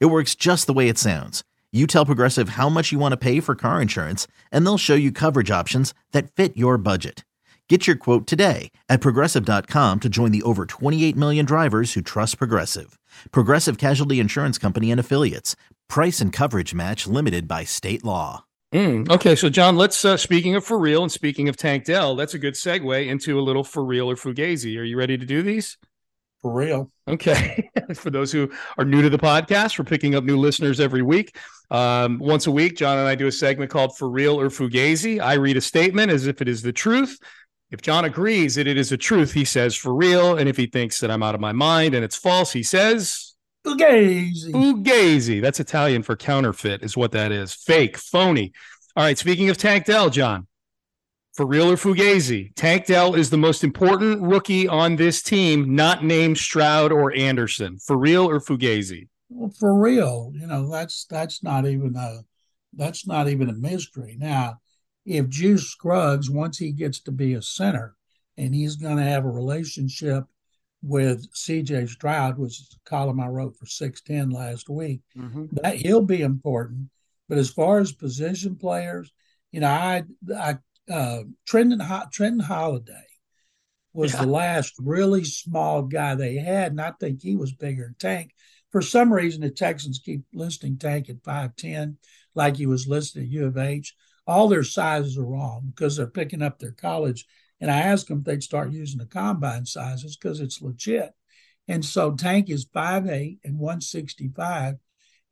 It works just the way it sounds. You tell Progressive how much you want to pay for car insurance, and they'll show you coverage options that fit your budget. Get your quote today at progressive.com to join the over 28 million drivers who trust Progressive. Progressive Casualty Insurance Company and Affiliates. Price and coverage match limited by state law. Mm, okay, so John, let's uh, speaking of for real and speaking of Tank Dell, that's a good segue into a little for real or fugazi. Are you ready to do these? For real. Okay. For those who are new to the podcast, we're picking up new listeners every week. Um, once a week, John and I do a segment called For Real or Fugazi. I read a statement as if it is the truth. If John agrees that it is the truth, he says for real. And if he thinks that I'm out of my mind and it's false, he says Fugazi. Fugazi. That's Italian for counterfeit, is what that is. Fake, phony. All right. Speaking of Tank Dell, John, for real or Fugazi, Tank Dell is the most important rookie on this team, not named Stroud or Anderson. For real or Fugazi? Well, for real, you know that's that's not even a that's not even a mystery. Now, if Juice Scruggs once he gets to be a center, and he's going to have a relationship with C.J. Stroud, which is a column I wrote for six ten last week, mm-hmm. that he'll be important. But as far as position players, you know, I I uh, Trindon Trindon Holliday was yeah. the last really small guy they had, and I think he was bigger than Tank. For some reason, the Texans keep listing Tank at five ten, like he was listed at U of H. All their sizes are wrong because they're picking up their college. And I asked them if they'd start using the combine sizes because it's legit. And so Tank is five eight and 165,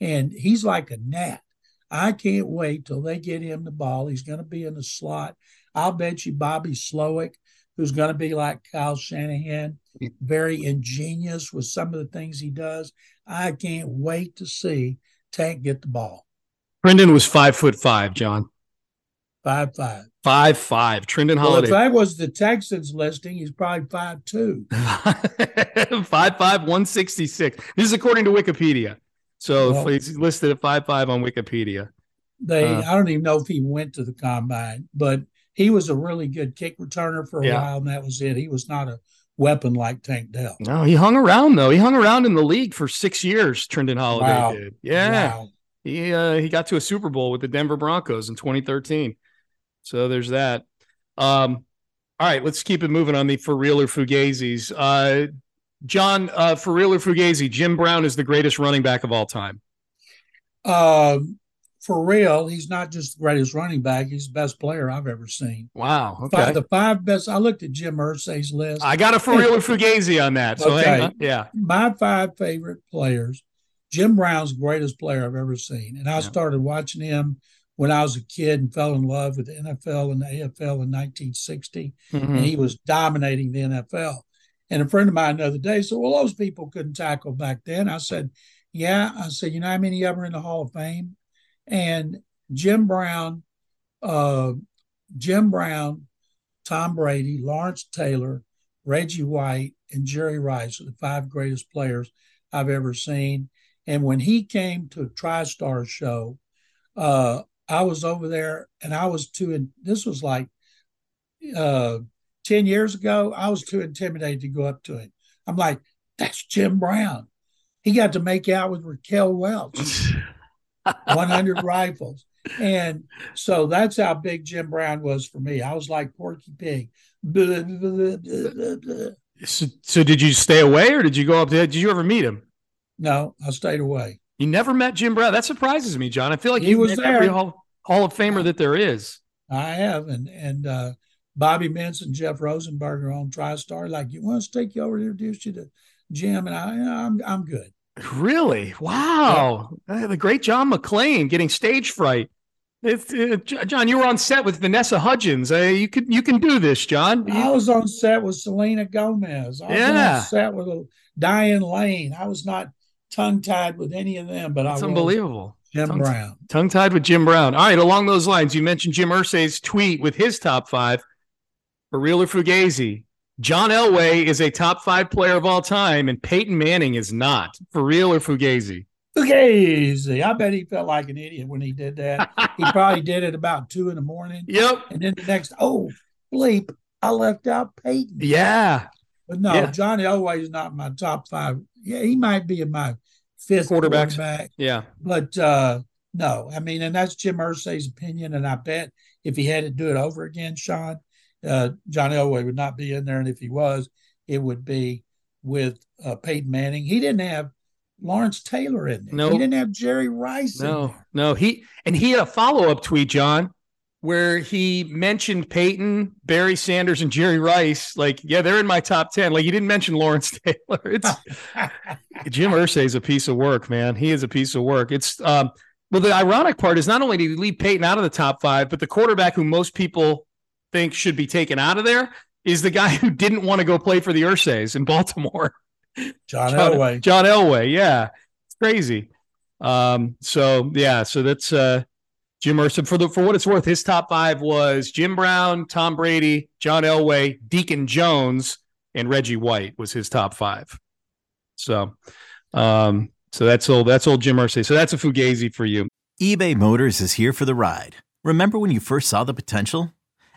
and he's like a gnat. I can't wait till they get him the ball. He's going to be in the slot. I'll bet you Bobby Slowik, who's going to be like Kyle Shanahan, very ingenious with some of the things he does. I can't wait to see Tank get the ball. Brendan was five foot five, John. Five five. Five five. Trindon Holliday. Well, if that was the Texans listing, he's probably five two. five five one sixty six. This is according to Wikipedia. So well, he's listed at five five on Wikipedia. They, uh, I don't even know if he went to the combine, but he was a really good kick returner for a yeah. while, and that was it. He was not a weapon like Tank Dell. No, he hung around though. He hung around in the league for six years. Trindon Holliday wow. did. Yeah, wow. he uh, he got to a Super Bowl with the Denver Broncos in 2013. So there's that. Um, all right, let's keep it moving on the for real or fugazis. Uh, John, uh, for real or Fugazi, Jim Brown is the greatest running back of all time. Um, for real, he's not just the greatest running back; he's the best player I've ever seen. Wow. Okay. Five, the five best. I looked at Jim Irsay's list. I got a for real or Fugazi on that. So okay. yeah, my five favorite players. Jim Brown's greatest player I've ever seen, and I yeah. started watching him when I was a kid and fell in love with the NFL and the AFL in 1960, mm-hmm. and he was dominating the NFL. And a friend of mine the other day said, Well, those people couldn't tackle back then. I said, Yeah. I said, You know how many of them are in the Hall of Fame? And Jim Brown, uh, Jim Brown, Tom Brady, Lawrence Taylor, Reggie White, and Jerry Rice are the five greatest players I've ever seen. And when he came to a TriStar show, uh, I was over there and I was too, and this was like uh, 10 years ago, I was too intimidated to go up to him. I'm like, that's Jim Brown. He got to make out with Raquel Welch, 100 rifles. And so that's how big Jim Brown was for me. I was like Porky Pig. so, so, did you stay away or did you go up there? Did you ever meet him? No, I stayed away. You never met Jim Brown? That surprises me, John. I feel like he was there. every Hall, Hall of Famer that there is. I have. And, and, uh, Bobby Mintz and Jeff Rosenberger on TriStar. Like, you want us to take you over and introduce you to Jim? And I, I'm, I'm good. Really? Wow. Yeah. The great John McClain getting stage fright. It's, uh, John, you were on set with Vanessa Hudgens. Uh, you can you can do this, John. I was on set with Selena Gomez. I was yeah. on set with Diane Lane. I was not tongue tied with any of them, but That's I was unbelievable. Jim Tongue- Brown. Tongue tied with Jim Brown. All right, along those lines, you mentioned Jim Irsay's tweet with his top five. For real or Fugazi, John Elway is a top five player of all time, and Peyton Manning is not. For real or Fugazi? Fugazi. I bet he felt like an idiot when he did that. he probably did it about two in the morning. Yep. And then the next, oh, bleep, I left out Peyton. Yeah. But no, Yeah. John Elway is not my top five. Yeah, he might be in my fifth quarterback. Yeah. But uh no, I mean, and that's Jim Irsay's opinion. And I bet if he had to do it over again, Sean, uh, John Elway would not be in there. And if he was, it would be with uh, Peyton Manning. He didn't have Lawrence Taylor in there. No. He didn't have Jerry Rice in No, there. no. He and he had a follow up tweet, John, where he mentioned Peyton, Barry Sanders, and Jerry Rice. Like, yeah, they're in my top ten. Like, he didn't mention Lawrence Taylor. It's Jim Irsay is a piece of work, man. He is a piece of work. It's um, well, the ironic part is not only did he leave Peyton out of the top five, but the quarterback who most people think should be taken out of there is the guy who didn't want to go play for the Irsays in Baltimore. John, John Elway. John Elway, yeah. It's crazy. Um, so yeah, so that's uh Jim Irsay. For the for what it's worth, his top five was Jim Brown, Tom Brady, John Elway, Deacon Jones, and Reggie White was his top five. So um, so that's old that's old Jim Irsay. So that's a fugazi for you. eBay Motors is here for the ride. Remember when you first saw the potential?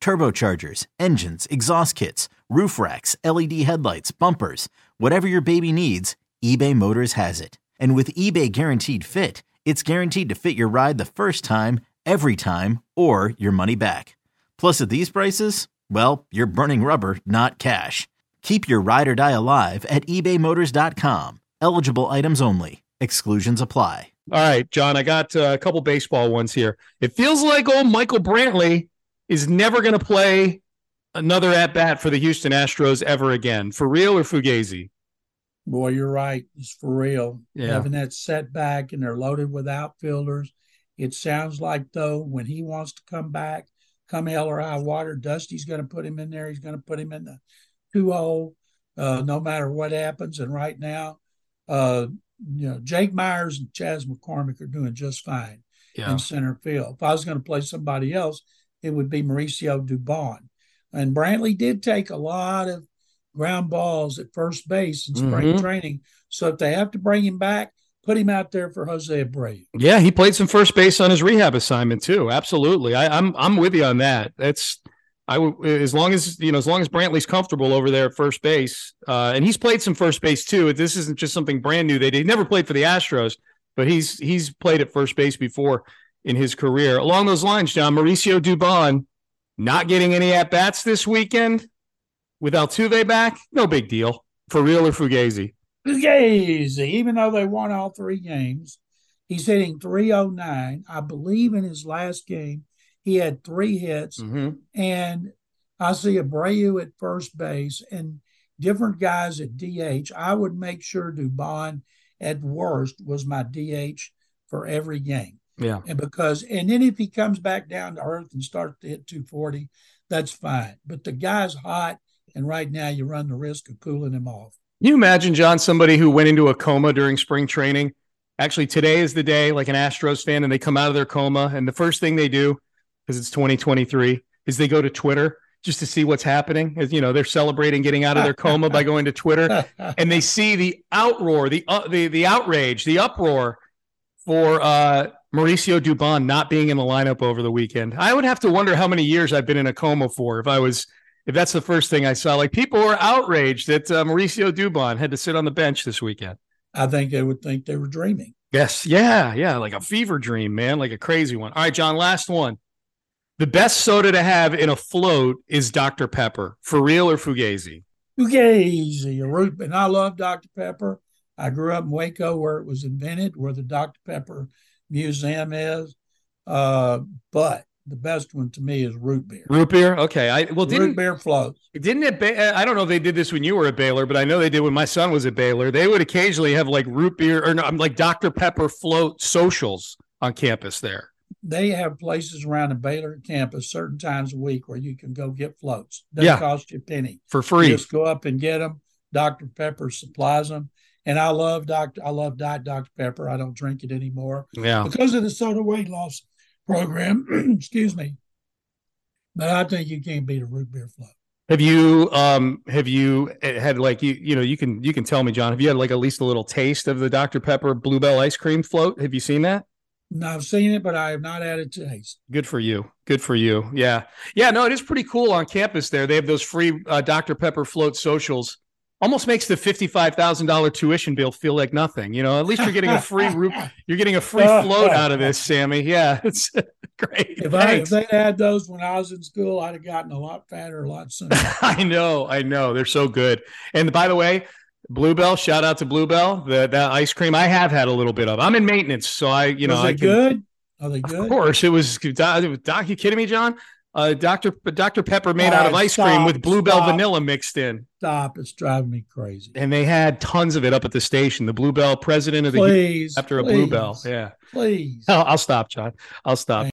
turbochargers, engines, exhaust kits, roof racks, LED headlights, bumpers, whatever your baby needs, eBay Motors has it. And with eBay Guaranteed Fit, it's guaranteed to fit your ride the first time, every time, or your money back. Plus, at these prices, well, you're burning rubber, not cash. Keep your ride or die alive at ebaymotors.com. Eligible items only. Exclusions apply. All right, John, I got uh, a couple baseball ones here. It feels like old Michael Brantley is never going to play another at bat for the Houston Astros ever again. For real or Fugazi? Boy, you're right. It's for real. Yeah. Having that setback and they're loaded with outfielders. It sounds like, though, when he wants to come back, come hell or high water, Dusty's going to put him in there. He's going to put him in the two hole, uh, no matter what happens. And right now, uh, you know, Jake Meyers and Chas McCormick are doing just fine in center field. If I was going to play somebody else, it would be Mauricio Dubon. And Brantley did take a lot of ground balls at first base in spring Mhm. training. So if they have to bring him back, put him out there for Jose Abreu. Yeah, he played some first base on his rehab assignment too. Absolutely, I, I'm I'm with you on that. That's I as long as you know as long as Brantley's comfortable over there at first base, uh, and he's played some first base too. This isn't just something brand new. They he never played for the Astros, but he's he's played at first base before in his career. Along those lines, John Mauricio Dubon not getting any at bats this weekend with Altuve back, no big deal for real or Fugazi. Fugazi, even though they won all three games, he's hitting 309. I believe in his last game, he had three hits. Mm-hmm. and I see Abreu at first base and different guys at DH. I would make sure Dubon at worst was my DH for every game. Yeah. And because and then if he comes back down to earth and starts to hit 240, that's fine. But the guy's hot, and right now you run the risk of cooling him off. Can you imagine, John, somebody who went into a coma during spring training? Actually, today is the day, like an Astros fan, and they come out of their coma, and the first thing they do, because it's 2023, is they go to Twitter just to see what's happening. As you know, they're celebrating getting out of their coma by going to Twitter, and they see the outroar, the uh, the the outrage, the uproar for uh, Mauricio Dubon not being in the lineup over the weekend. I would have to wonder how many years I've been in a coma for if I was if that's the first thing I saw. Like people were outraged that uh, Mauricio Dubon had to sit on the bench this weekend. I think they would think they were dreaming. Yes, yeah, yeah, like a fever dream, man, like a crazy one. All right, John, last one. The best soda to have in a float is Dr. Pepper, for real or Fugazi? Fugazi, a root, and I love Dr. Pepper. I grew up in Waco where it was invented, where the Dr. Pepper Museum is. Uh, but the best one to me is root beer. Root beer. Okay. I well didn't root beer floats. Didn't it? I don't know if they did this when you were at Baylor, but I know they did when my son was at Baylor. They would occasionally have like root beer or no, like Dr. Pepper float socials on campus there. They have places around the Baylor campus certain times a week where you can go get floats. Doesn't Yeah. cost you a penny. for free. You just go up and get them. Dr. Pepper supplies them. And I love Dr. I love Diet Dr. Pepper. I don't drink it anymore yeah. because of the soda weight loss program. Excuse me. But I think you can't beat a root beer float. Have you um have you had like you you know you can you can tell me John have you had like at least a little taste of the Dr Pepper Bluebell ice cream float? Have you seen that? And I've seen it, but I have not had a taste. Good for you. Good for you. Yeah. Yeah, no, it is pretty cool on campus there. They have those free uh, Dr Pepper float socials. Almost makes the $55,000 tuition bill feel like nothing. You know, at least you're getting a free root you're getting a free oh, float out of this, Sammy. Yeah, it's great. If I if they had those when I was in school, I'd have gotten a lot fatter a lot sooner. I know, I know. They're so good. And by the way, Bluebell, shout out to Bluebell. The that ice cream I have had a little bit of. I'm in maintenance, so I, you know, Was I can, good? Are they good? Of course, it was. Doc, you kidding me, John? Uh, Dr. Dr. Pepper made out of ice cream with Bluebell stop. vanilla mixed in, Stop! It's driving me crazy. and they had tons of it up at the station. The Bluebell president of the Please, after a please, Bluebell. Yeah, please. I'll, I'll stop, John. I'll stop.